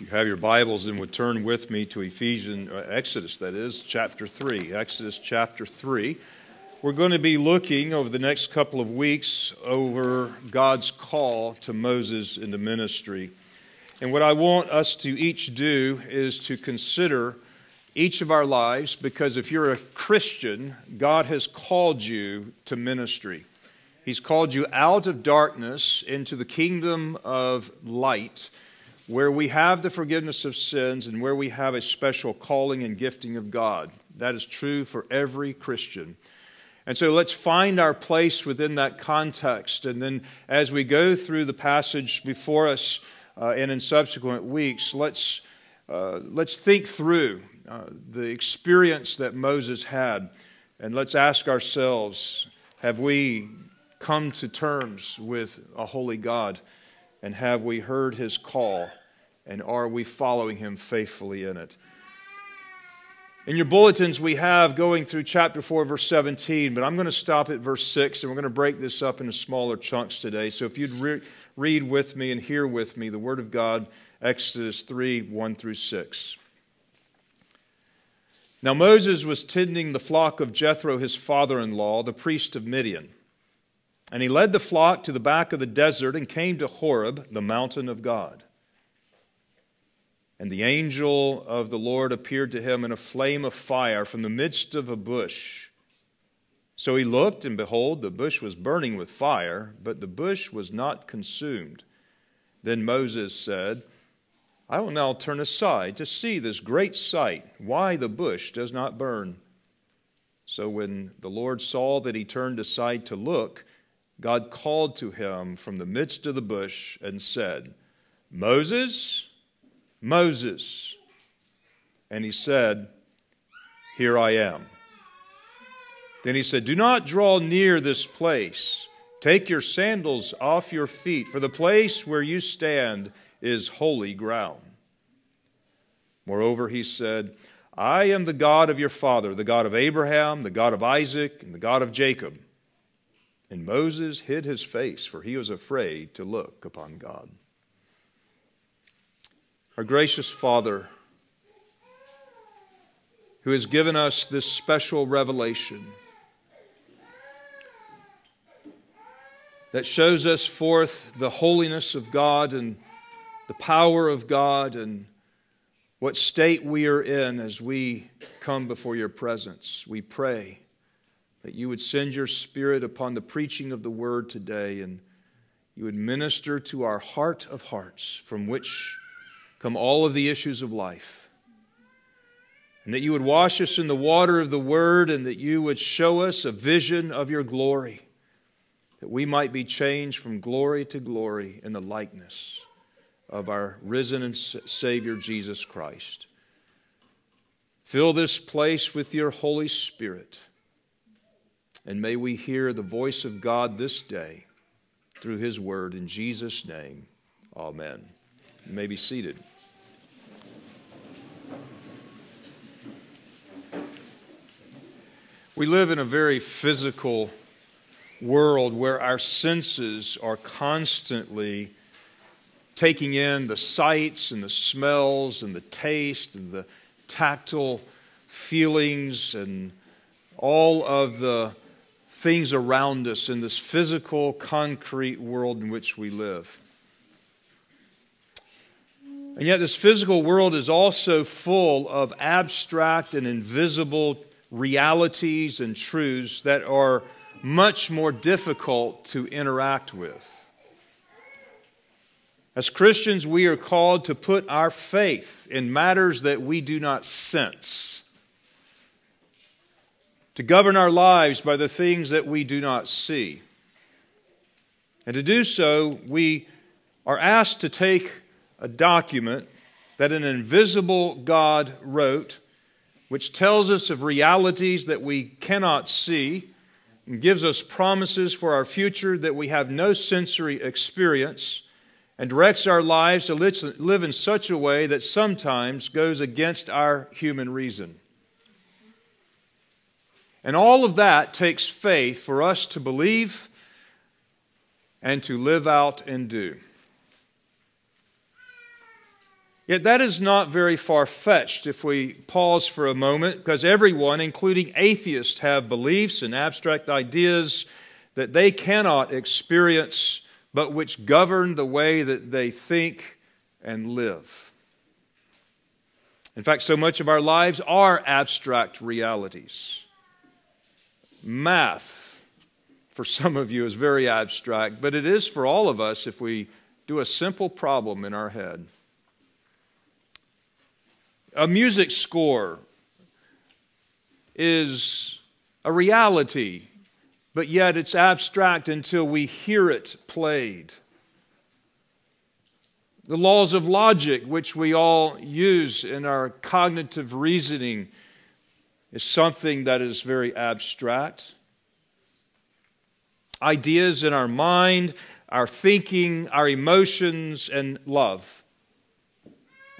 you have your Bibles and would turn with me to Ephesians, uh, Exodus, that is, chapter 3. Exodus chapter 3. We're going to be looking over the next couple of weeks over God's call to Moses in the ministry. And what I want us to each do is to consider each of our lives because if you're a Christian, God has called you to ministry. He's called you out of darkness into the kingdom of light where we have the forgiveness of sins and where we have a special calling and gifting of God. That is true for every Christian. And so let's find our place within that context. And then as we go through the passage before us uh, and in subsequent weeks, let's, uh, let's think through uh, the experience that Moses had. And let's ask ourselves have we come to terms with a holy God? And have we heard his call? And are we following him faithfully in it? In your bulletins, we have going through chapter 4, verse 17, but I'm going to stop at verse 6, and we're going to break this up into smaller chunks today. So if you'd re- read with me and hear with me the Word of God, Exodus 3 1 through 6. Now Moses was tending the flock of Jethro, his father in law, the priest of Midian. And he led the flock to the back of the desert and came to Horeb, the mountain of God. And the angel of the Lord appeared to him in a flame of fire from the midst of a bush. So he looked, and behold, the bush was burning with fire, but the bush was not consumed. Then Moses said, I will now turn aside to see this great sight, why the bush does not burn. So when the Lord saw that he turned aside to look, God called to him from the midst of the bush and said, Moses, Moses. And he said, Here I am. Then he said, Do not draw near this place. Take your sandals off your feet, for the place where you stand is holy ground. Moreover, he said, I am the God of your father, the God of Abraham, the God of Isaac, and the God of Jacob. And Moses hid his face, for he was afraid to look upon God. Our gracious Father, who has given us this special revelation that shows us forth the holiness of God and the power of God and what state we are in as we come before your presence. We pray that you would send your Spirit upon the preaching of the word today and you would minister to our heart of hearts from which come all of the issues of life. And that you would wash us in the water of the Word, and that you would show us a vision of your glory, that we might be changed from glory to glory in the likeness of our risen and Savior Jesus Christ. Fill this place with your Holy Spirit, and may we hear the voice of God this day through His Word. In Jesus' name, amen. You may be seated. We live in a very physical world where our senses are constantly taking in the sights and the smells and the taste and the tactile feelings and all of the things around us in this physical, concrete world in which we live. And yet, this physical world is also full of abstract and invisible realities and truths that are much more difficult to interact with. As Christians, we are called to put our faith in matters that we do not sense, to govern our lives by the things that we do not see. And to do so, we are asked to take a document that an invisible God wrote which tells us of realities that we cannot see and gives us promises for our future that we have no sensory experience and directs our lives to live in such a way that sometimes goes against our human reason. And all of that takes faith for us to believe and to live out and do. Yet that is not very far fetched if we pause for a moment, because everyone, including atheists, have beliefs and abstract ideas that they cannot experience, but which govern the way that they think and live. In fact, so much of our lives are abstract realities. Math, for some of you, is very abstract, but it is for all of us if we do a simple problem in our head. A music score is a reality, but yet it's abstract until we hear it played. The laws of logic, which we all use in our cognitive reasoning, is something that is very abstract. Ideas in our mind, our thinking, our emotions, and love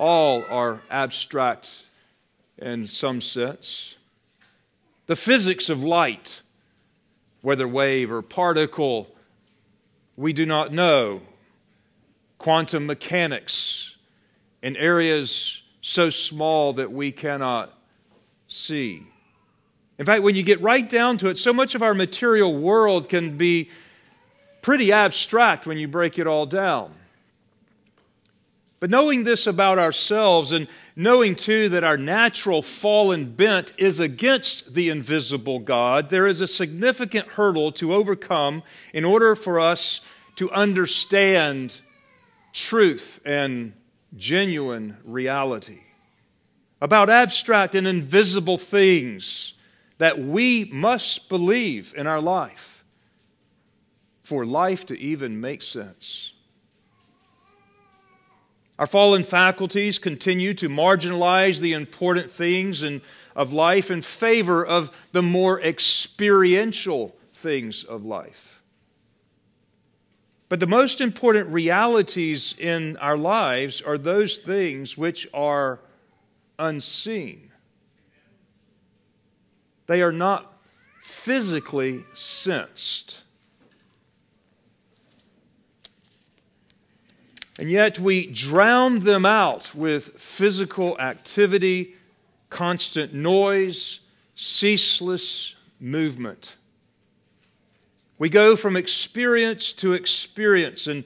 all are abstract in some sense. The physics of light, whether wave or particle, we do not know. Quantum mechanics in areas so small that we cannot see. In fact, when you get right down to it, so much of our material world can be pretty abstract when you break it all down. But knowing this about ourselves and knowing too that our natural fallen bent is against the invisible God, there is a significant hurdle to overcome in order for us to understand truth and genuine reality about abstract and invisible things that we must believe in our life for life to even make sense. Our fallen faculties continue to marginalize the important things in, of life in favor of the more experiential things of life. But the most important realities in our lives are those things which are unseen. They are not physically sensed. And yet we drown them out with physical activity, constant noise, ceaseless movement. We go from experience to experience, and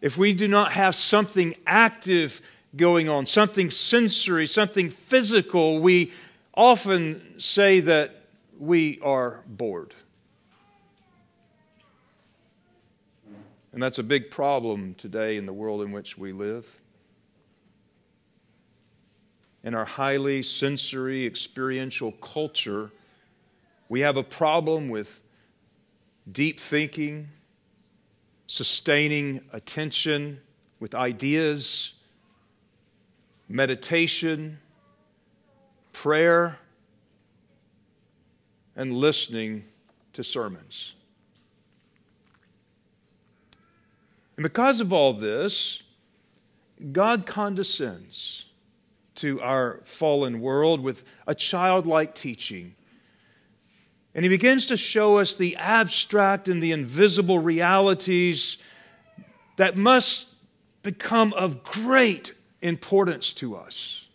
if we do not have something active going on, something sensory, something physical, we often say that we are bored. And that's a big problem today in the world in which we live. In our highly sensory, experiential culture, we have a problem with deep thinking, sustaining attention with ideas, meditation, prayer, and listening to sermons. And because of all this, God condescends to our fallen world with a childlike teaching. And he begins to show us the abstract and the invisible realities that must become of great importance to us.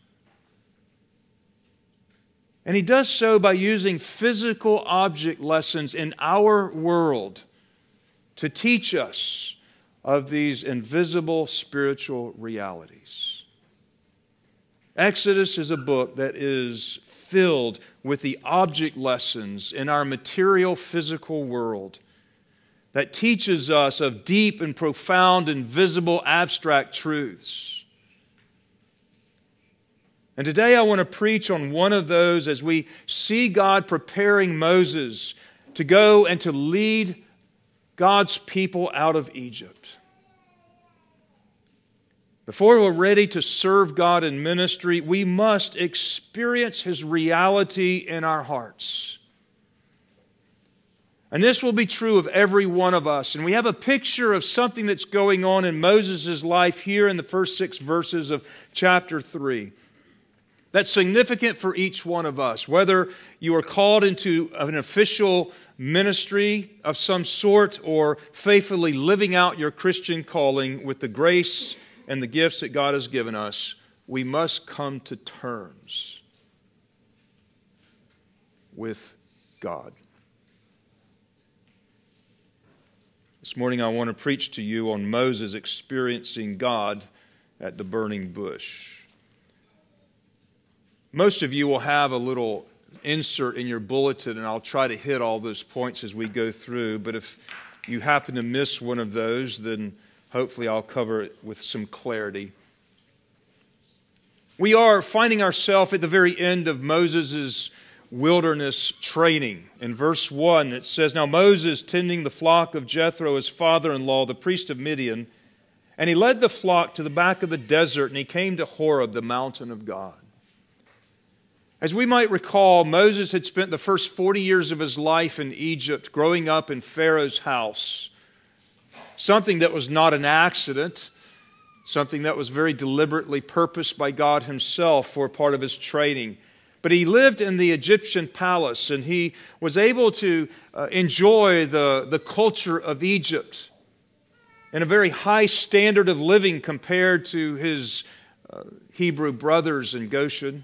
And he does so by using physical object lessons in our world to teach us of these invisible spiritual realities. Exodus is a book that is filled with the object lessons in our material physical world that teaches us of deep and profound, invisible, abstract truths. And today I want to preach on one of those as we see God preparing Moses to go and to lead God's people out of Egypt. Before we're ready to serve God in ministry, we must experience His reality in our hearts. And this will be true of every one of us. And we have a picture of something that's going on in Moses' life here in the first six verses of chapter 3. That's significant for each one of us, whether you are called into an official ministry of some sort or faithfully living out your Christian calling with the grace and the gifts that God has given us, we must come to terms with God. This morning, I want to preach to you on Moses experiencing God at the burning bush. Most of you will have a little insert in your bulletin, and I'll try to hit all those points as we go through. But if you happen to miss one of those, then hopefully I'll cover it with some clarity. We are finding ourselves at the very end of Moses' wilderness training. In verse 1, it says Now Moses, tending the flock of Jethro, his father in law, the priest of Midian, and he led the flock to the back of the desert, and he came to Horeb, the mountain of God. As we might recall, Moses had spent the first 40 years of his life in Egypt, growing up in Pharaoh's house. Something that was not an accident, something that was very deliberately purposed by God Himself for part of his training. But he lived in the Egyptian palace and he was able to uh, enjoy the, the culture of Egypt and a very high standard of living compared to his uh, Hebrew brothers in Goshen.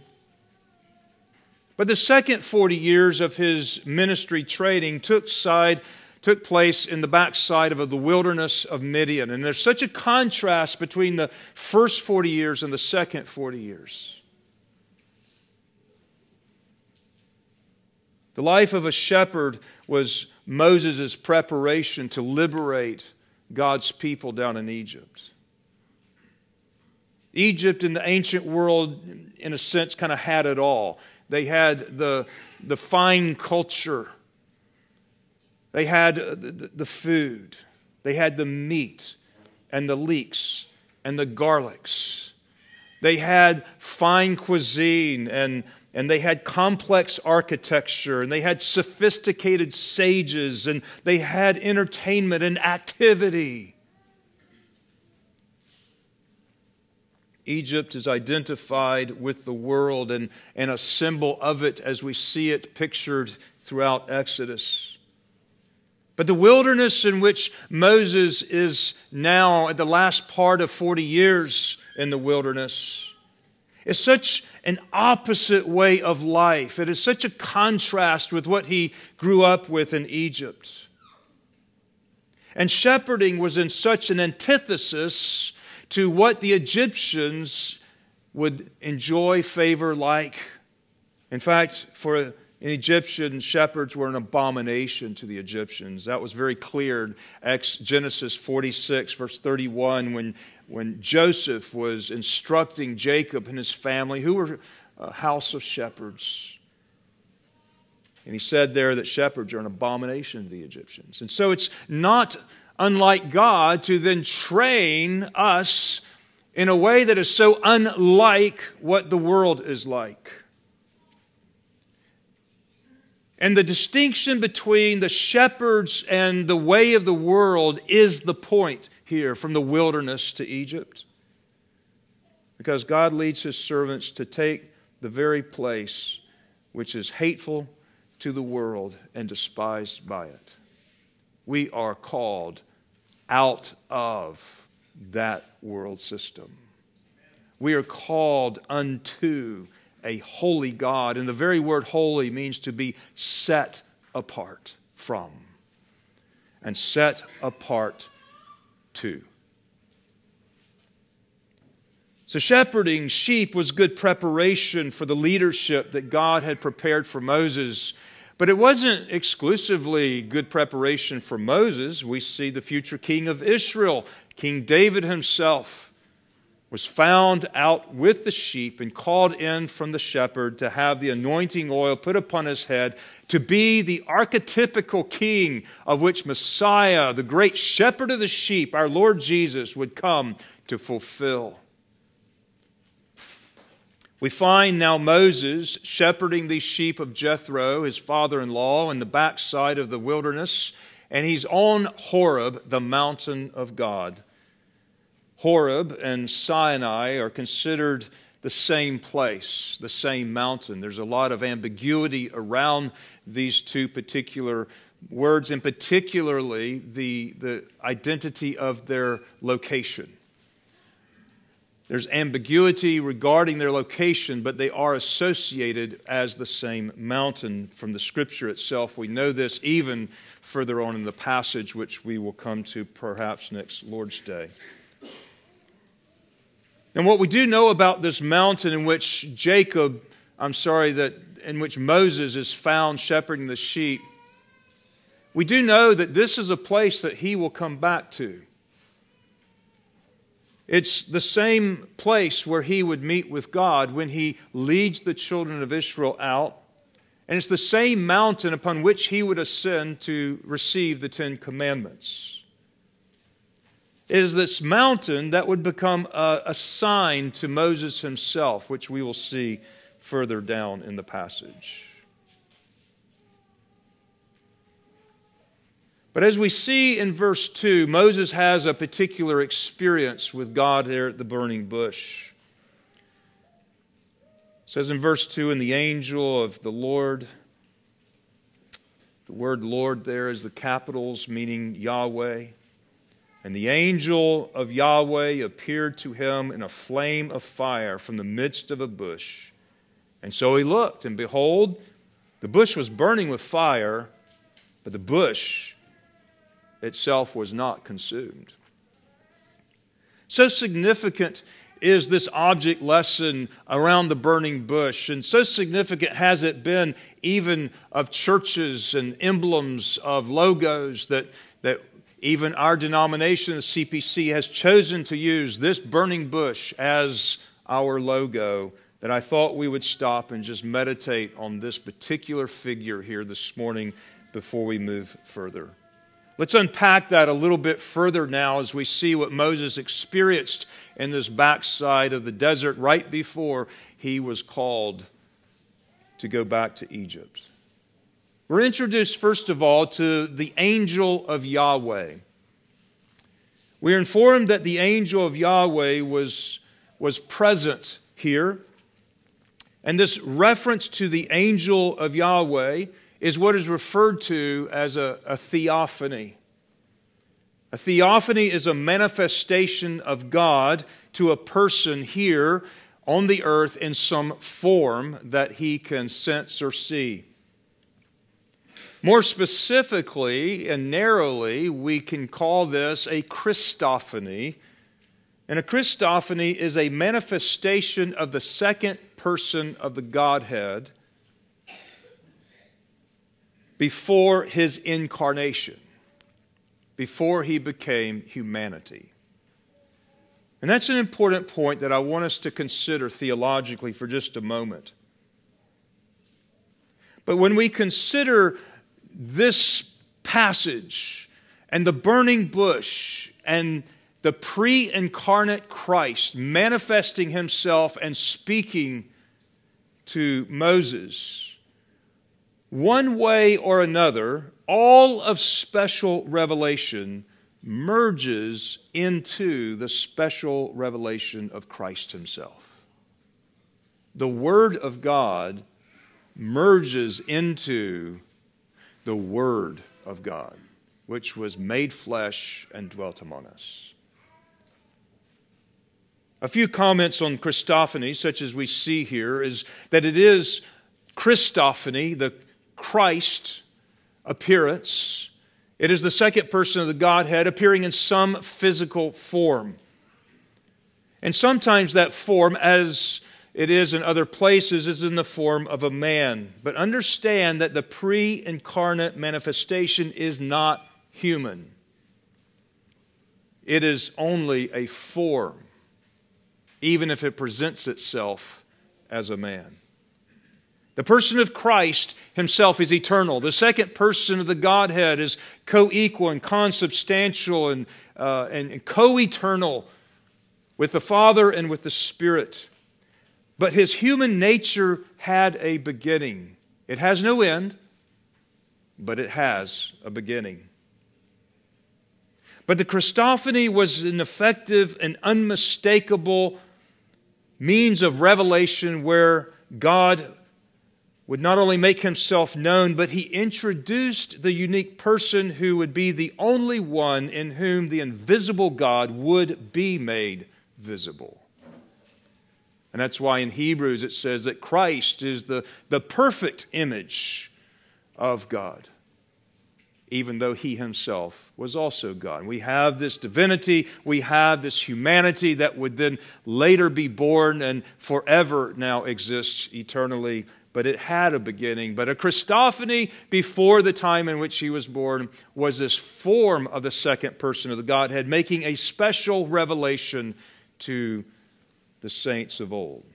But the second 40 years of his ministry training took side took place in the backside of the wilderness of Midian. And there's such a contrast between the first 40 years and the second 40 years. The life of a shepherd was Moses' preparation to liberate God's people down in Egypt. Egypt in the ancient world, in a sense, kind of had it all. They had the, the fine culture. They had the, the food. They had the meat and the leeks and the garlics. They had fine cuisine and, and they had complex architecture and they had sophisticated sages and they had entertainment and activity. Egypt is identified with the world and, and a symbol of it as we see it pictured throughout Exodus. But the wilderness in which Moses is now at the last part of 40 years in the wilderness is such an opposite way of life. It is such a contrast with what he grew up with in Egypt. And shepherding was in such an antithesis to what the Egyptians would enjoy favor like. In fact, for an Egyptian, shepherds were an abomination to the Egyptians. That was very clear in Genesis 46, verse 31, when, when Joseph was instructing Jacob and his family, who were a house of shepherds. And he said there that shepherds are an abomination to the Egyptians. And so it's not unlike God, to then train us in a way that is so unlike what the world is like. And the distinction between the shepherds and the way of the world is the point here from the wilderness to Egypt. Because God leads his servants to take the very place which is hateful to the world and despised by it we are called out of that world system. We are called unto a holy God. And the very word holy means to be set apart from and set apart to. So, shepherding sheep was good preparation for the leadership that God had prepared for Moses but it wasn't exclusively good preparation for Moses. We see the future king of Israel, King David himself, was found out with the sheep and called in from the shepherd to have the anointing oil put upon his head to be the archetypical king of which Messiah, the great shepherd of the sheep, our Lord Jesus, would come to fulfill. We find now Moses shepherding these sheep of Jethro, his father in law, in the backside of the wilderness, and he's on Horeb, the mountain of God. Horeb and Sinai are considered the same place, the same mountain. There's a lot of ambiguity around these two particular words, and particularly the, the identity of their location. There's ambiguity regarding their location, but they are associated as the same mountain from the scripture itself. We know this even further on in the passage, which we will come to perhaps next Lord's Day. And what we do know about this mountain in which Jacob, I'm sorry, that in which Moses is found shepherding the sheep, we do know that this is a place that he will come back to. It's the same place where he would meet with God when he leads the children of Israel out. And it's the same mountain upon which he would ascend to receive the Ten Commandments. It is this mountain that would become a, a sign to Moses himself, which we will see further down in the passage. But as we see in verse 2, Moses has a particular experience with God there at the burning bush. It says in verse 2 And the angel of the Lord, the word Lord there is the capitals meaning Yahweh. And the angel of Yahweh appeared to him in a flame of fire from the midst of a bush. And so he looked, and behold, the bush was burning with fire, but the bush itself was not consumed. So significant is this object lesson around the burning bush, and so significant has it been even of churches and emblems of logos that, that even our denomination, the CPC, has chosen to use this burning bush as our logo. That I thought we would stop and just meditate on this particular figure here this morning before we move further. Let's unpack that a little bit further now as we see what Moses experienced in this backside of the desert right before he was called to go back to Egypt. We're introduced, first of all, to the angel of Yahweh. We are informed that the angel of Yahweh was, was present here. And this reference to the angel of Yahweh is what is referred to as a, a theophany. A theophany is a manifestation of God to a person here on the earth in some form that he can sense or see. More specifically and narrowly, we can call this a Christophany. And a Christophany is a manifestation of the second person of the Godhead before his incarnation, before he became humanity. And that's an important point that I want us to consider theologically for just a moment. But when we consider this passage and the burning bush and the pre incarnate Christ manifesting himself and speaking to Moses, one way or another, all of special revelation merges into the special revelation of Christ Himself. The Word of God merges into the Word of God, which was made flesh and dwelt among us. A few comments on Christophany, such as we see here, is that it is Christophany, the Christ appearance. It is the second person of the Godhead appearing in some physical form. And sometimes that form, as it is in other places, is in the form of a man. But understand that the pre incarnate manifestation is not human, it is only a form, even if it presents itself as a man. The person of Christ himself is eternal. The second person of the Godhead is co equal and consubstantial and, uh, and, and co eternal with the Father and with the Spirit. But his human nature had a beginning. It has no end, but it has a beginning. But the Christophany was an effective and unmistakable means of revelation where God would not only make himself known, but he introduced the unique person who would be the only one in whom the invisible God would be made visible. And that's why in Hebrews it says that Christ is the, the perfect image of God, even though he himself was also God. We have this divinity, we have this humanity that would then later be born and forever now exists eternally. But it had a beginning. But a Christophany before the time in which he was born was this form of the second person of the Godhead, making a special revelation to the saints of old.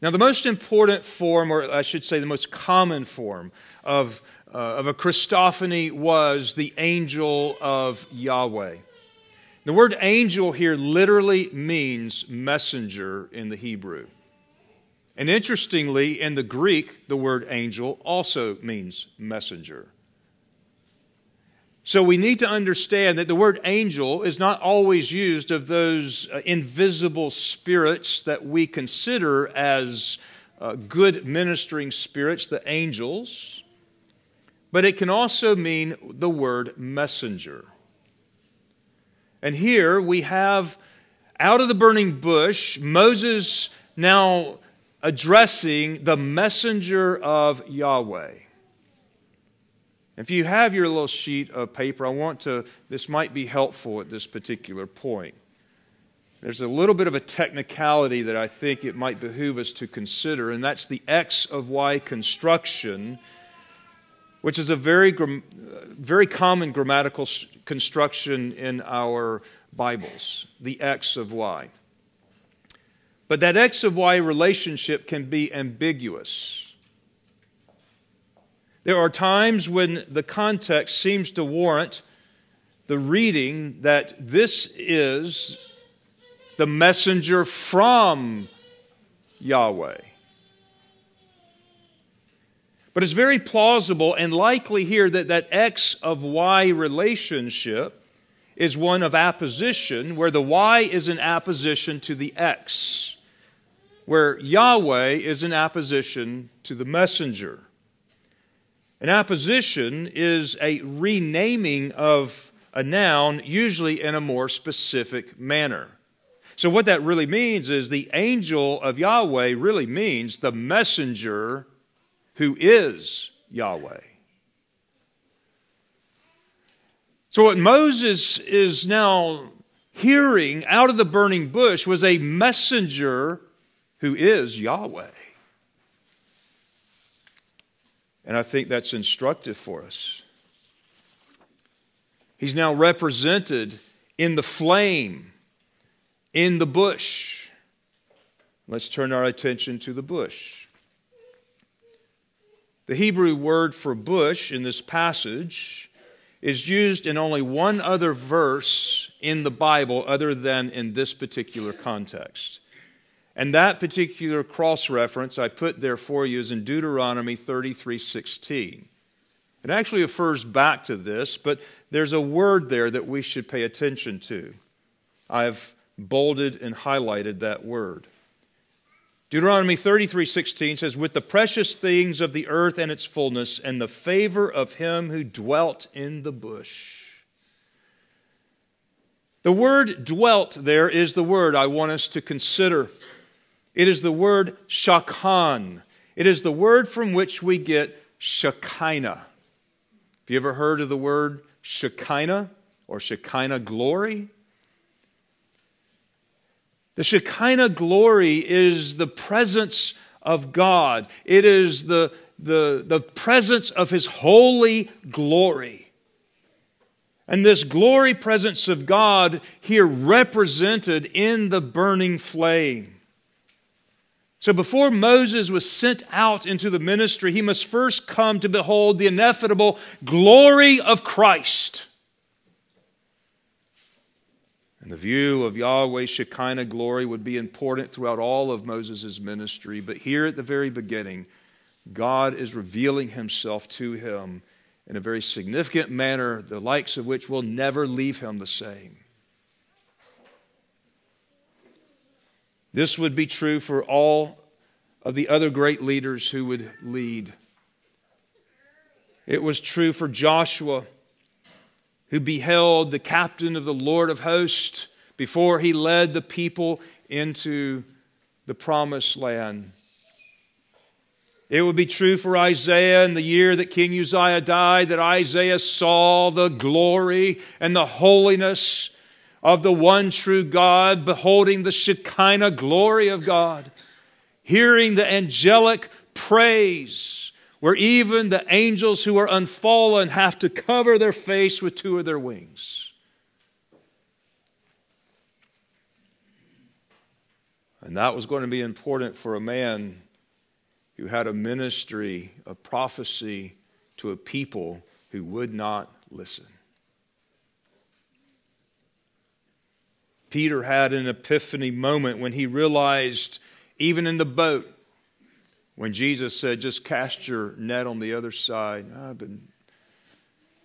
Now, the most important form, or I should say the most common form of, uh, of a Christophany was the angel of Yahweh. The word angel here literally means messenger in the Hebrew. And interestingly, in the Greek, the word angel also means messenger. So we need to understand that the word angel is not always used of those uh, invisible spirits that we consider as uh, good ministering spirits, the angels, but it can also mean the word messenger. And here we have out of the burning bush, Moses now addressing the messenger of Yahweh. If you have your little sheet of paper, I want to, this might be helpful at this particular point. There's a little bit of a technicality that I think it might behoove us to consider, and that's the X of Y construction, which is a very, very common grammatical construction in our Bibles, the X of Y. But that X of Y relationship can be ambiguous. There are times when the context seems to warrant the reading that this is the messenger from Yahweh. But it's very plausible and likely here that that X of Y relationship is one of apposition, where the Y is in apposition to the X, where Yahweh is in apposition to the messenger. An apposition is a renaming of a noun, usually in a more specific manner. So, what that really means is the angel of Yahweh really means the messenger who is Yahweh. So, what Moses is now hearing out of the burning bush was a messenger who is Yahweh. And I think that's instructive for us. He's now represented in the flame, in the bush. Let's turn our attention to the bush. The Hebrew word for bush in this passage is used in only one other verse in the Bible other than in this particular context. And that particular cross reference I put there for you is in Deuteronomy 33:16. It actually refers back to this, but there's a word there that we should pay attention to. I've bolded and highlighted that word. Deuteronomy 33:16 says with the precious things of the earth and its fullness and the favor of him who dwelt in the bush. The word dwelt there is the word I want us to consider. It is the word shakan. It is the word from which we get Shekinah. Have you ever heard of the word Shekinah or Shekinah glory? The Shekinah glory is the presence of God, it is the, the, the presence of His holy glory. And this glory presence of God here represented in the burning flame. So before Moses was sent out into the ministry, he must first come to behold the ineffable glory of Christ. And the view of Yahweh's Shekinah glory would be important throughout all of Moses' ministry. But here at the very beginning, God is revealing himself to him in a very significant manner, the likes of which will never leave him the same. This would be true for all of the other great leaders who would lead. It was true for Joshua, who beheld the captain of the Lord of hosts before he led the people into the promised land. It would be true for Isaiah in the year that King Uzziah died that Isaiah saw the glory and the holiness of the one true God, beholding the Shekinah glory of God, hearing the angelic praise, where even the angels who are unfallen have to cover their face with two of their wings. And that was going to be important for a man who had a ministry of prophecy to a people who would not listen. Peter had an epiphany moment when he realized, even in the boat, when Jesus said, Just cast your net on the other side. I've been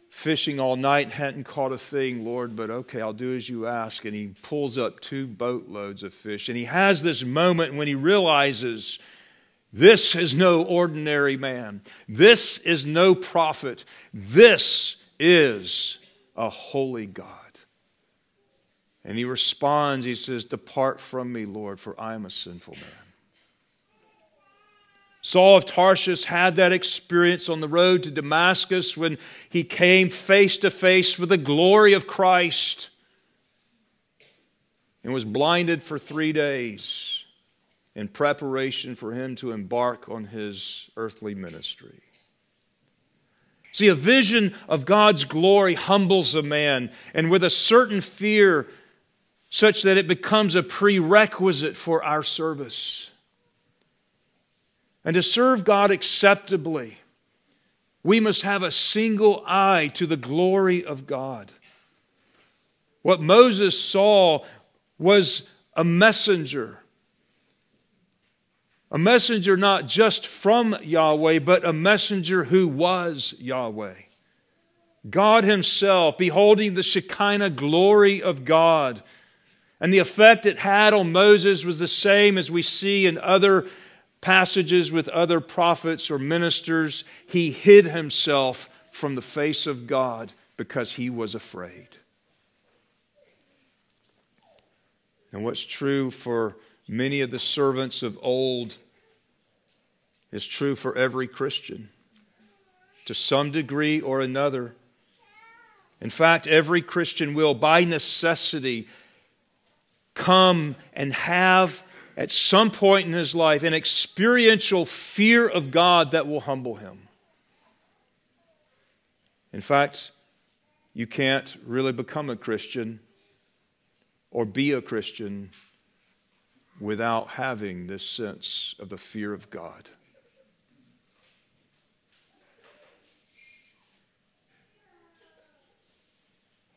fishing all night, hadn't caught a thing, Lord, but okay, I'll do as you ask. And he pulls up two boatloads of fish. And he has this moment when he realizes this is no ordinary man. This is no prophet. This is a holy God. And he responds, he says, Depart from me, Lord, for I am a sinful man. Saul of Tarshish had that experience on the road to Damascus when he came face to face with the glory of Christ and was blinded for three days in preparation for him to embark on his earthly ministry. See, a vision of God's glory humbles a man, and with a certain fear, such that it becomes a prerequisite for our service. And to serve God acceptably, we must have a single eye to the glory of God. What Moses saw was a messenger a messenger not just from Yahweh, but a messenger who was Yahweh. God Himself, beholding the Shekinah glory of God. And the effect it had on Moses was the same as we see in other passages with other prophets or ministers. He hid himself from the face of God because he was afraid. And what's true for many of the servants of old is true for every Christian to some degree or another. In fact, every Christian will, by necessity, come and have at some point in his life an experiential fear of God that will humble him. In fact, you can't really become a Christian or be a Christian without having this sense of the fear of God.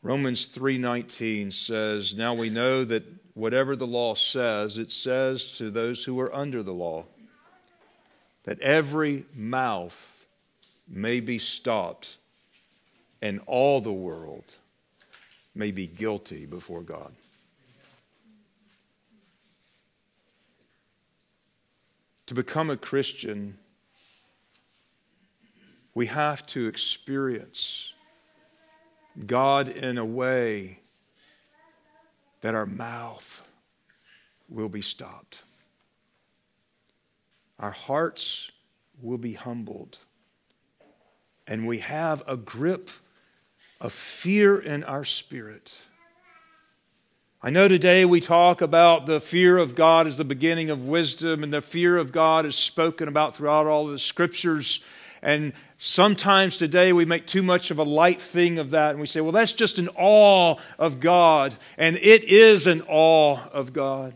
Romans 3:19 says, "Now we know that whatever the law says, it says to those who are under the law, that every mouth may be stopped and all the world may be guilty before God." To become a Christian, we have to experience God in a way that our mouth will be stopped. Our hearts will be humbled. And we have a grip of fear in our spirit. I know today we talk about the fear of God as the beginning of wisdom, and the fear of God is spoken about throughout all the scriptures. And sometimes today we make too much of a light thing of that and we say, well, that's just an awe of God. And it is an awe of God.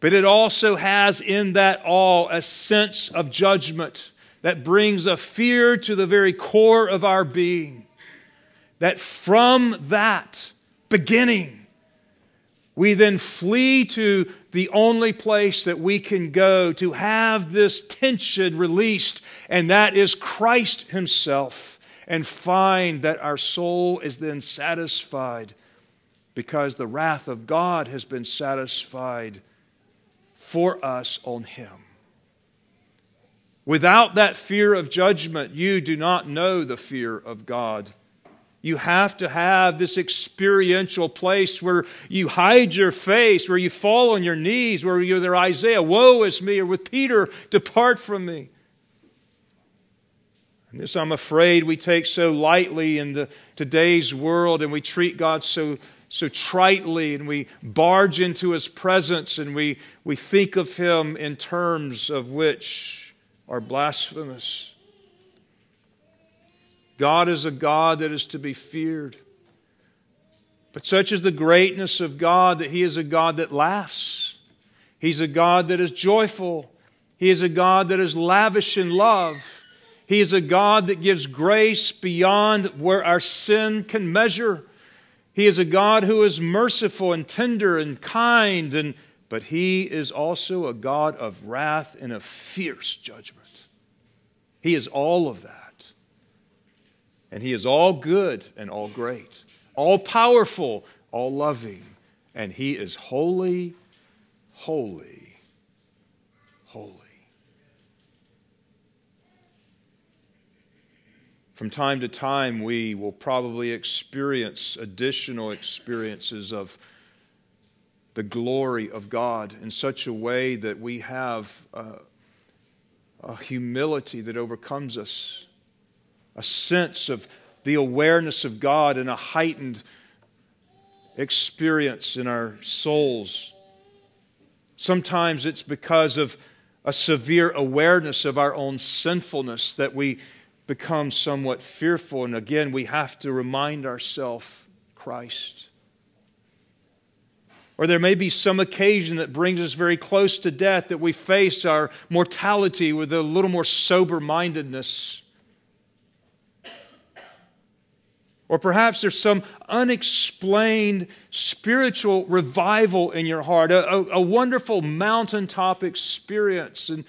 But it also has in that awe a sense of judgment that brings a fear to the very core of our being. That from that beginning, we then flee to the only place that we can go to have this tension released, and that is Christ Himself, and find that our soul is then satisfied because the wrath of God has been satisfied for us on Him. Without that fear of judgment, you do not know the fear of God. You have to have this experiential place where you hide your face, where you fall on your knees, where you're there, Isaiah, woe is me, or with Peter, depart from me. And this, I'm afraid, we take so lightly in the, today's world, and we treat God so, so tritely, and we barge into His presence, and we, we think of Him in terms of which are blasphemous. God is a God that is to be feared. But such is the greatness of God that He is a God that laughs. He's a God that is joyful. He is a God that is lavish in love. He is a God that gives grace beyond where our sin can measure. He is a God who is merciful and tender and kind, and, but He is also a God of wrath and of fierce judgment. He is all of that. And He is all good and all great, all powerful, all loving. And He is holy, holy, holy. From time to time, we will probably experience additional experiences of the glory of God in such a way that we have uh, a humility that overcomes us a sense of the awareness of God and a heightened experience in our souls. Sometimes it's because of a severe awareness of our own sinfulness that we become somewhat fearful. And again, we have to remind ourselves Christ. Or there may be some occasion that brings us very close to death that we face our mortality with a little more sober mindedness. Or perhaps there's some unexplained spiritual revival in your heart, a, a, a, wonderful mountaintop experience. And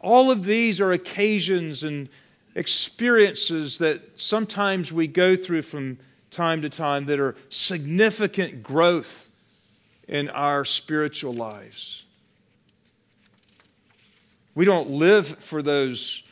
all of these are occasions and experiences that sometimes we go through from time to time that are significant growth in our spiritual lives. We don't live for those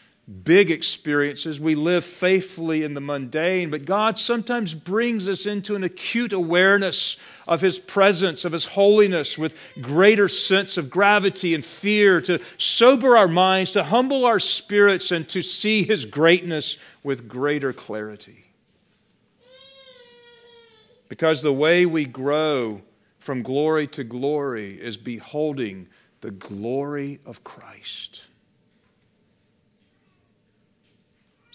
big experiences. We live faithfully in the mundane, but God sometimes brings us into an acute awareness of His presence, of His holiness, with greater sense of gravity and fear, to sober our minds, to humble our spirits, and to see His greatness with greater clarity. Because the way we grow from glory to glory is beholding the glory of Christ.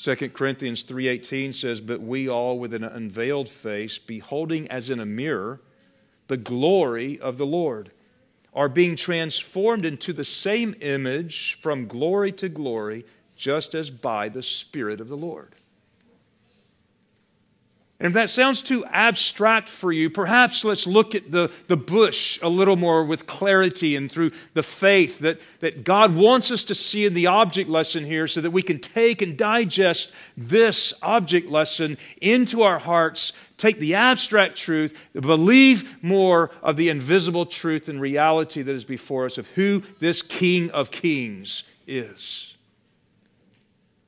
2 Corinthians 3:18 says, "But we all with an unveiled face, beholding as in a mirror the glory of the Lord, are being transformed into the same image from glory to glory, just as by the Spirit of the Lord." And if that sounds too abstract for you, perhaps let's look at the, the bush a little more with clarity and through the faith that, that God wants us to see in the object lesson here so that we can take and digest this object lesson into our hearts, take the abstract truth, believe more of the invisible truth and reality that is before us of who this King of Kings is.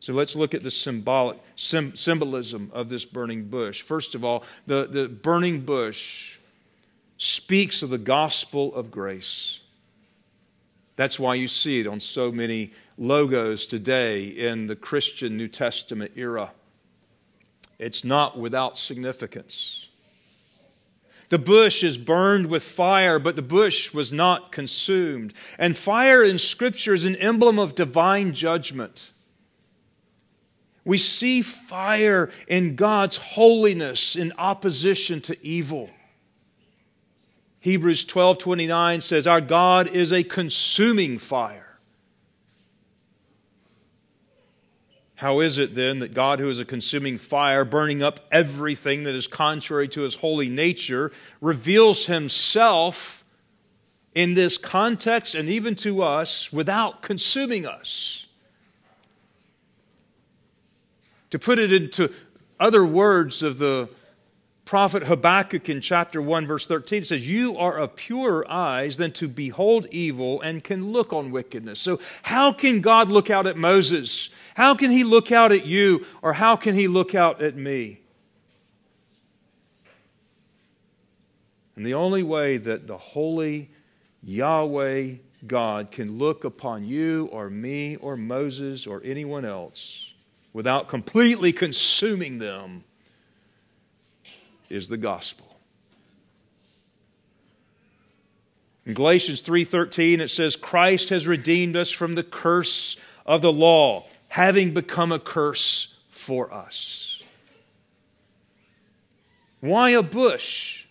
So let's look at the symbolic symbolism of this burning bush. First of all, the, the burning bush speaks of the gospel of grace. That's why you see it on so many logos today in the Christian New Testament era. It's not without significance. The bush is burned with fire, but the bush was not consumed. And fire in Scripture is an emblem of divine judgment. We see fire in God's holiness in opposition to evil. Hebrews 12:29 says our God is a consuming fire. How is it then that God who is a consuming fire burning up everything that is contrary to his holy nature reveals himself in this context and even to us without consuming us? To put it into other words of the prophet Habakkuk in chapter 1, verse 13, it says, You are of purer eyes than to behold evil and can look on wickedness. So, how can God look out at Moses? How can he look out at you? Or how can he look out at me? And the only way that the holy Yahweh God can look upon you or me or Moses or anyone else without completely consuming them is the gospel. In Galatians 3:13 it says Christ has redeemed us from the curse of the law, having become a curse for us. Why a bush?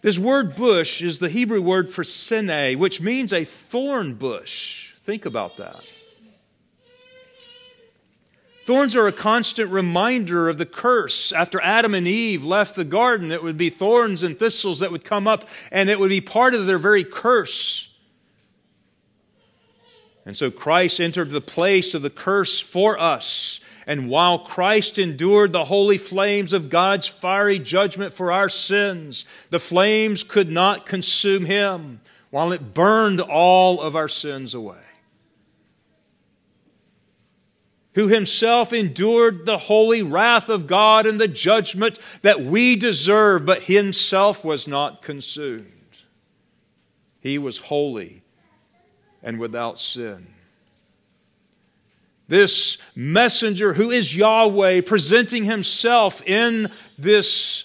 This word bush is the Hebrew word for sene, which means a thorn bush. Think about that. Thorns are a constant reminder of the curse. After Adam and Eve left the garden, it would be thorns and thistles that would come up, and it would be part of their very curse. And so Christ entered the place of the curse for us. And while Christ endured the holy flames of God's fiery judgment for our sins, the flames could not consume him while it burned all of our sins away who himself endured the holy wrath of God and the judgment that we deserve, but himself was not consumed. He was holy and without sin. This messenger, who is Yahweh, presenting himself in this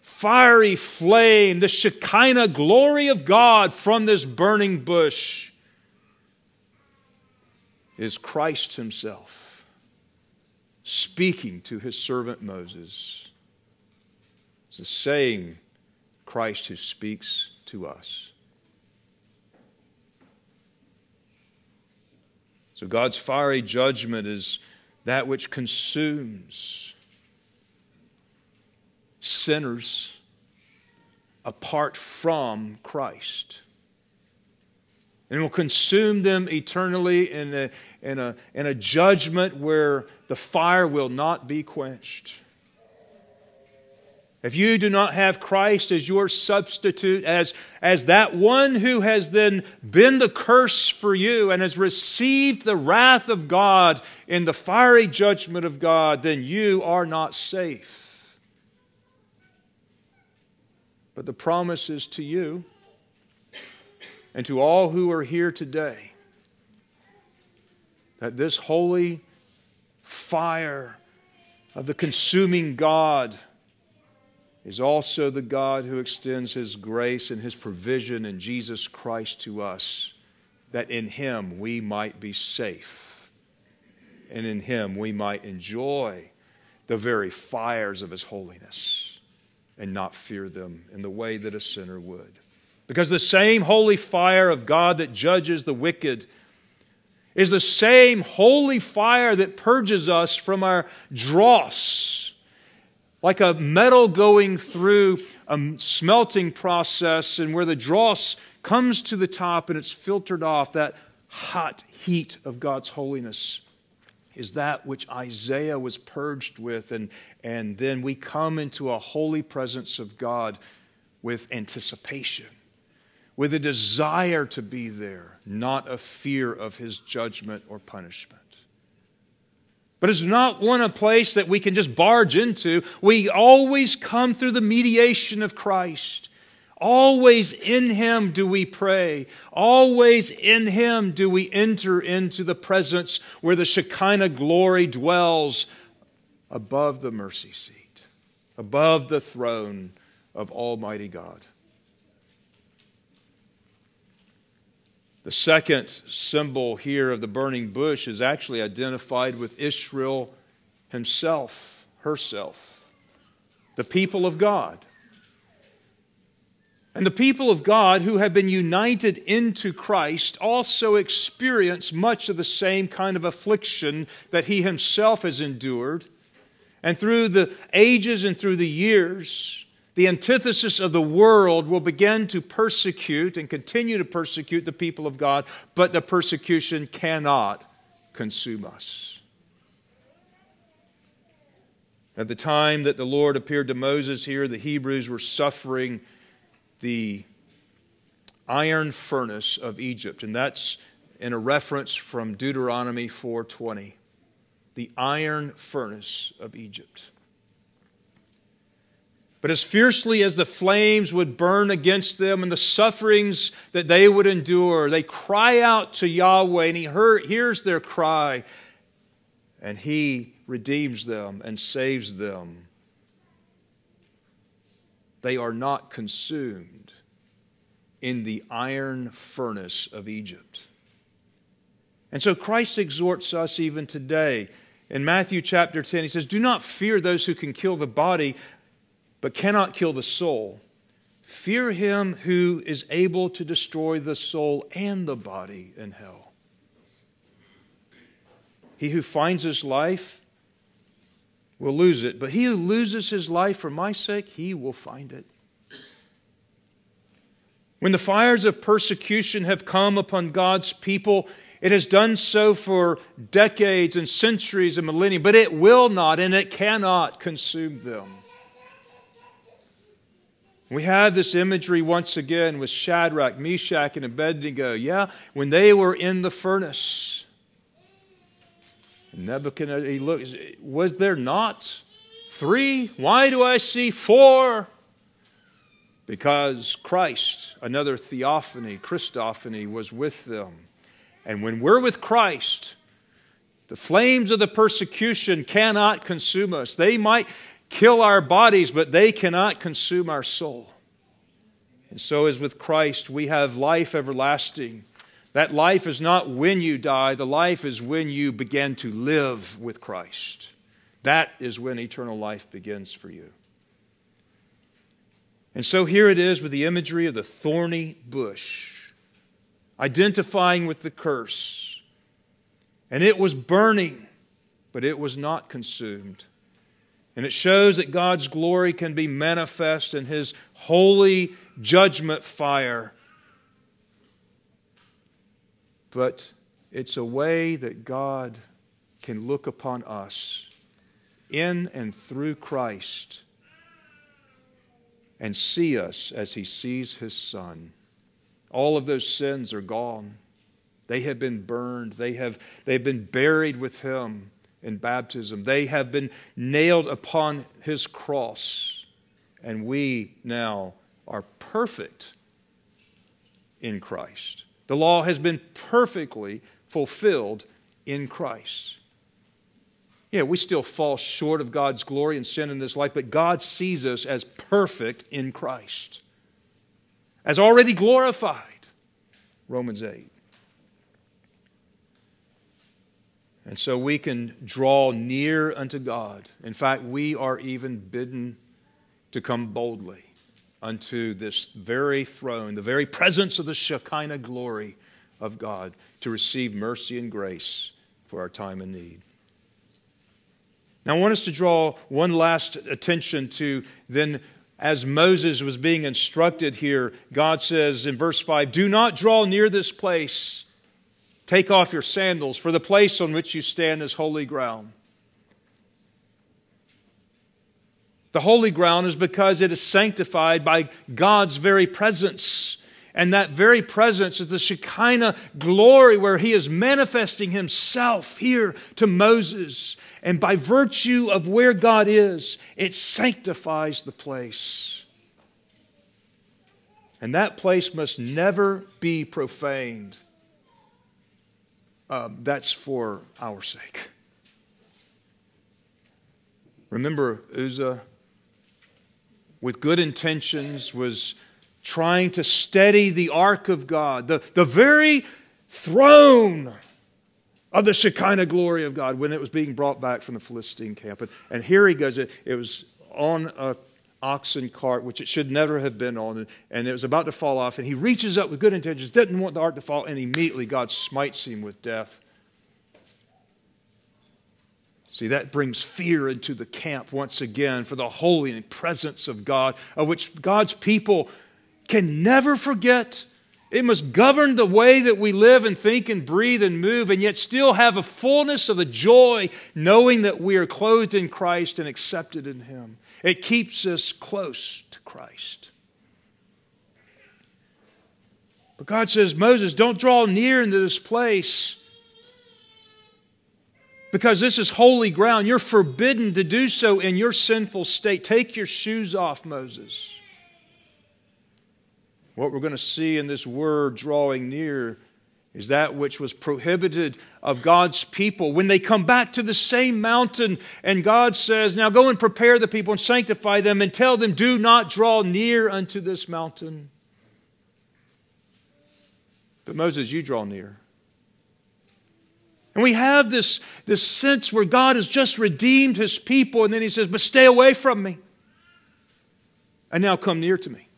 fiery flame, the Shekinah glory of God from this burning bush, is Christ himself speaking to his servant Moses. It's the same Christ who speaks to us. So God's fiery judgment is that which consumes sinners apart from Christ and will consume them eternally in a, in, a, in a judgment where the fire will not be quenched. If you do not have Christ as your substitute, as, as that one who has then been the curse for you and has received the wrath of God in the fiery judgment of God, then you are not safe. But the promise is to you and to all who are here today that this holy fire of the consuming God is also the God who extends His grace and His provision in Jesus Christ to us, that in Him we might be safe, and in Him we might enjoy the very fires of His holiness and not fear them in the way that a sinner would. Because the same holy fire of God that judges the wicked is the same holy fire that purges us from our dross. Like a metal going through a smelting process, and where the dross comes to the top and it's filtered off, that hot heat of God's holiness is that which Isaiah was purged with. And, and then we come into a holy presence of God with anticipation with a desire to be there, not a fear of his judgment or punishment. But it's not one a place that we can just barge into. We always come through the mediation of Christ. Always in Him do we pray. Always in Him do we enter into the presence where the Shekinah glory dwells above the mercy seat, above the throne of Almighty God. The second symbol here of the burning bush is actually identified with Israel himself, herself, the people of God. And the people of God who have been united into Christ also experience much of the same kind of affliction that he himself has endured. And through the ages and through the years, the antithesis of the world will begin to persecute and continue to persecute the people of God, but the persecution cannot consume us. At the time that the Lord appeared to Moses here, the Hebrews were suffering the iron furnace of Egypt, and that's in a reference from Deuteronomy 4:20. The iron furnace of Egypt. But as fiercely as the flames would burn against them and the sufferings that they would endure, they cry out to Yahweh, and He hears their cry, and He redeems them and saves them. They are not consumed in the iron furnace of Egypt. And so Christ exhorts us even today. In Matthew chapter 10, he says, Do not fear those who can kill the body, but cannot kill the soul. Fear him who is able to destroy the soul and the body in hell. He who finds his life will lose it, but he who loses his life for my sake, he will find it. When the fires of persecution have come upon God's people, it has done so for decades and centuries and millennia, but it will not and it cannot consume them. We have this imagery once again with Shadrach, Meshach, and Abednego. Yeah, when they were in the furnace. Nebuchadnezzar, he looks, was there not three? Why do I see four? Because Christ, another theophany, Christophany, was with them. And when we're with Christ, the flames of the persecution cannot consume us. They might kill our bodies, but they cannot consume our soul. And so, as with Christ, we have life everlasting. That life is not when you die, the life is when you begin to live with Christ. That is when eternal life begins for you. And so here it is with the imagery of the thorny bush identifying with the curse. And it was burning, but it was not consumed. And it shows that God's glory can be manifest in His holy judgment fire. But it's a way that God can look upon us in and through Christ and see us as He sees His Son. All of those sins are gone. They have been burned. They have they've been buried with him in baptism. They have been nailed upon his cross. And we now are perfect in Christ. The law has been perfectly fulfilled in Christ. Yeah, we still fall short of God's glory and sin in this life, but God sees us as perfect in Christ as already glorified. Romans 8. And so we can draw near unto God. In fact, we are even bidden to come boldly unto this very throne, the very presence of the Shekinah glory of God, to receive mercy and grace for our time of need. Now, I want us to draw one last attention to then as Moses was being instructed here, God says in verse 5 Do not draw near this place. Take off your sandals, for the place on which you stand is holy ground. The holy ground is because it is sanctified by God's very presence. And that very presence is the Shekinah glory where he is manifesting himself here to Moses. And by virtue of where God is, it sanctifies the place. And that place must never be profaned. Uh, that's for our sake. Remember, Uzzah, with good intentions, was trying to steady the ark of God, the, the very throne of the Shekinah glory of God when it was being brought back from the Philistine camp. And, and here he goes. It, it was on a oxen cart, which it should never have been on, and, it was about to fall off. And he reaches up with good intentions, didn't want the ark to fall, and immediately God smites him with death. See, that brings fear into the camp once again for the holy presence of God, of which God's people can never forget it must govern the way that we live and think and breathe and move, and yet still have a fullness of a joy knowing that we are clothed in Christ and accepted in Him. It keeps us close to Christ. But God says, Moses, don't draw near into this place. because this is holy ground. You're forbidden to do so in your sinful state. Take your shoes off, Moses. What we're going to see in this word drawing near is that which was prohibited of God's people. When they come back to the same mountain, and God says, Now go and prepare the people and sanctify them, and tell them, Do not draw near unto this mountain. But Moses, you draw near. And we have this, this sense where God has just redeemed his people, and then he says, But stay away from me. And now come near to me.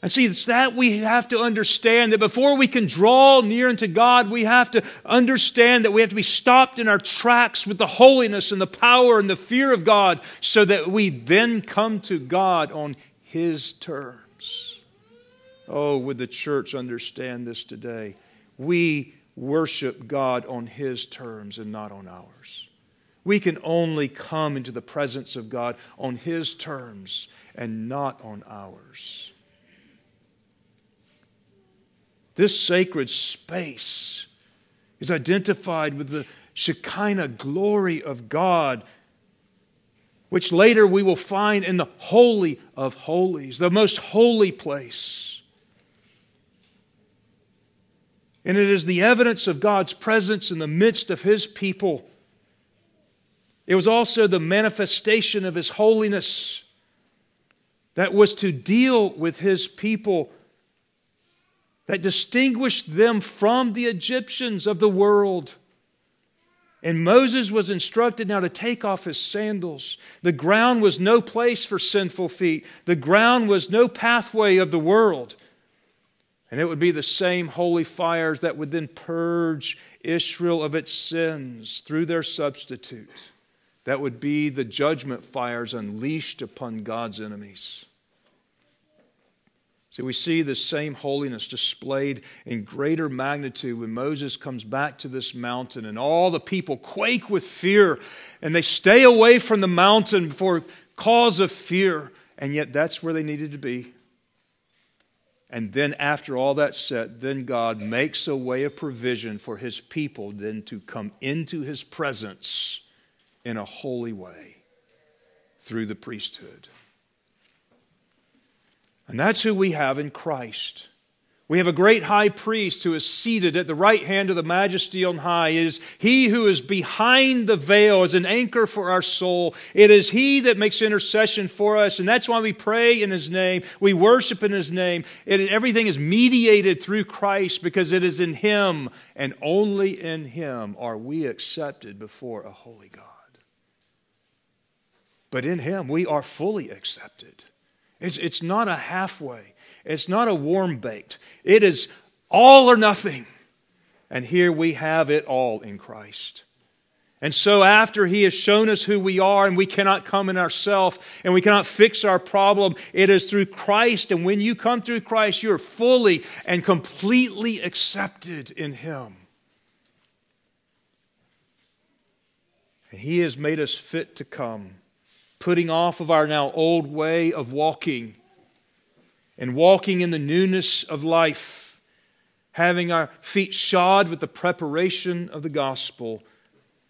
And see, it's that we have to understand that before we can draw near unto God, we have to understand that we have to be stopped in our tracks with the holiness and the power and the fear of God so that we then come to God on His terms. Oh, would the church understand this today? We worship God on His terms and not on ours. We can only come into the presence of God on His terms and not on ours. This sacred space is identified with the Shekinah glory of God, which later we will find in the Holy of Holies, the most holy place. And it is the evidence of God's presence in the midst of His people. It was also the manifestation of His holiness that was to deal with His people that distinguished them from the Egyptians of the world. And Moses was instructed now to take off his sandals. The ground was no place for sinful feet, the ground was no pathway of the world. And it would be the same holy fires that would then purge Israel of its sins through their substitute. That would be the judgment fires unleashed upon God's enemies. See, we see the same holiness displayed in greater magnitude when Moses comes back to this mountain and all the people quake with fear and they stay away from the mountain for cause of fear. And yet that's where they needed to be. And then, after all that's said, then God makes a way of provision for his people then to come into his presence in a holy way through the priesthood. And that's who we have in Christ. We have a great high priest who is seated at the right hand of the majesty on high. It is he who is behind the veil as an anchor for our soul. It is he that makes intercession for us. And that's why we pray in his name. We worship in his name. It, everything is mediated through Christ because it is in him and only in him are we accepted before a holy God. But in him we are fully accepted. It's, it's not a halfway, it's not a warm baked. It is all or nothing. And here we have it all in Christ. And so, after He has shown us who we are, and we cannot come in ourselves, and we cannot fix our problem, it is through Christ. And when you come through Christ, you are fully and completely accepted in Him. And He has made us fit to come putting off of our now old way of walking and walking in the newness of life, having our feet shod with the preparation of the gospel.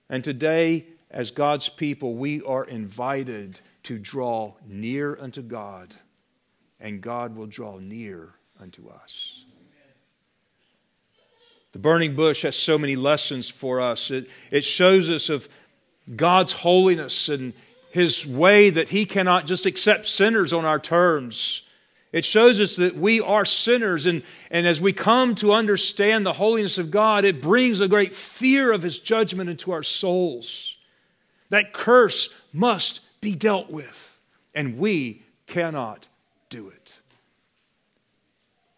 And today, as God's people, we are invited to draw near unto God, and God will draw near unto us. The burning bush has so many lessons for us. It, it shows us of God's holiness and his way that he cannot just accept sinners on our terms. It shows us that we are sinners, and, and as we come to understand the holiness of God, it brings a great fear of his judgment into our souls. That curse must be dealt with, and we cannot do it.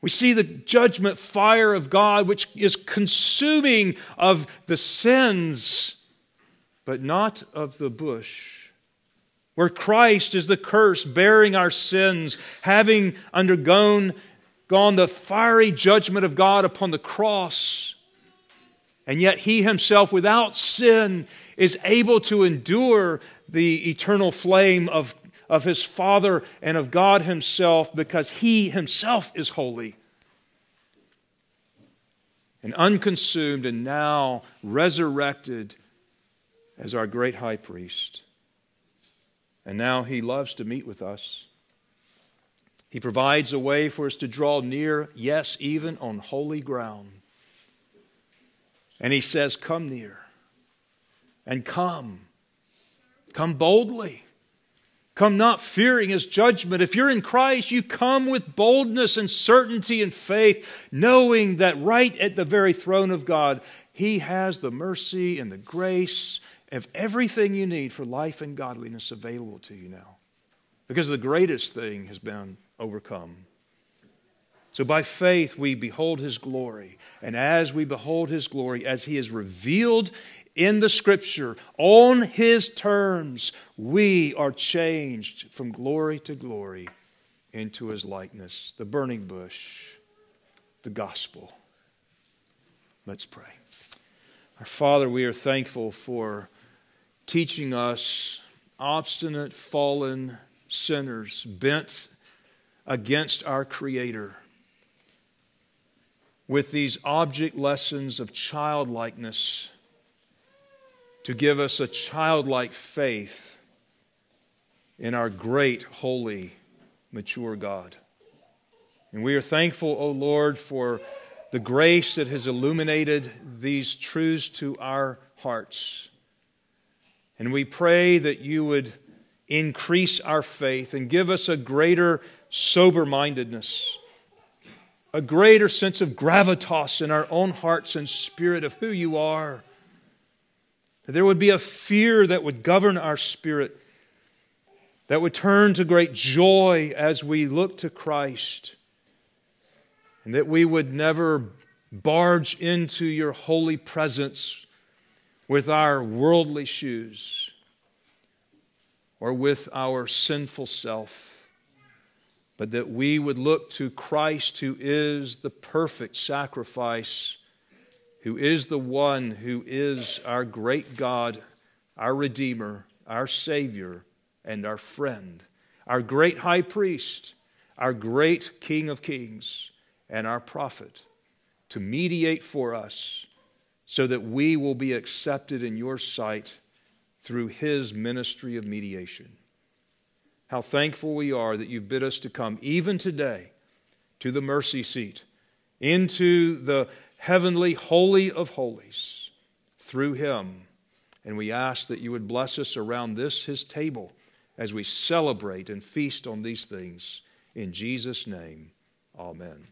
We see the judgment fire of God, which is consuming of the sins, but not of the bush where Christ is the curse, bearing our sins, having undergone gone the fiery judgment of God upon the cross. And yet he himself, without sin, is able to endure the eternal flame of, of his Father and of God himself because he himself is holy. and unconsumed and now resurrected as our great high priest. And now he loves to meet with us. He provides a way for us to draw near, yes, even on holy ground. And he says, Come near and come. Come boldly. Come not fearing his judgment. If you're in Christ, you come with boldness and certainty and faith, knowing that right at the very throne of God, he has the mercy and the grace of everything you need for life and godliness available to you now. Because the greatest thing has been overcome. So by faith we behold his glory. And as we behold his glory, as he is revealed in the scripture on his terms, we are changed from glory to glory into his likeness. The burning bush, the gospel. Let's pray. Our Father, we are thankful for teaching us, obstinate, fallen sinners, bent against our Creator, with these object lessons of childlikeness to give us a childlike faith in our great, holy, mature God. And we are thankful, O Lord, for the grace that has illuminated these truths to our hearts. And we pray that you would increase our faith and give us a greater sober mindedness, a greater sense of gravitas in our own hearts and spirit of who you are. That there would be a fear that would govern our spirit, that would turn to great joy as we look to Christ, and that we would never barge into your holy presence with our worldly shoes or with our sinful self, but that we would look to Christ, who is the perfect sacrifice, who is the one who is our great God, our Redeemer, our Savior, and our friend, our great high priest, our great King of kings, and our prophet, to mediate for us so that we will be accepted in your sight through his ministry of mediation. How thankful we are that you bid us to come even today to the mercy seat, into the heavenly holy of holies through him. And we ask that you would bless us around this, his table, as we celebrate and feast on these things. In Jesus' name, amen.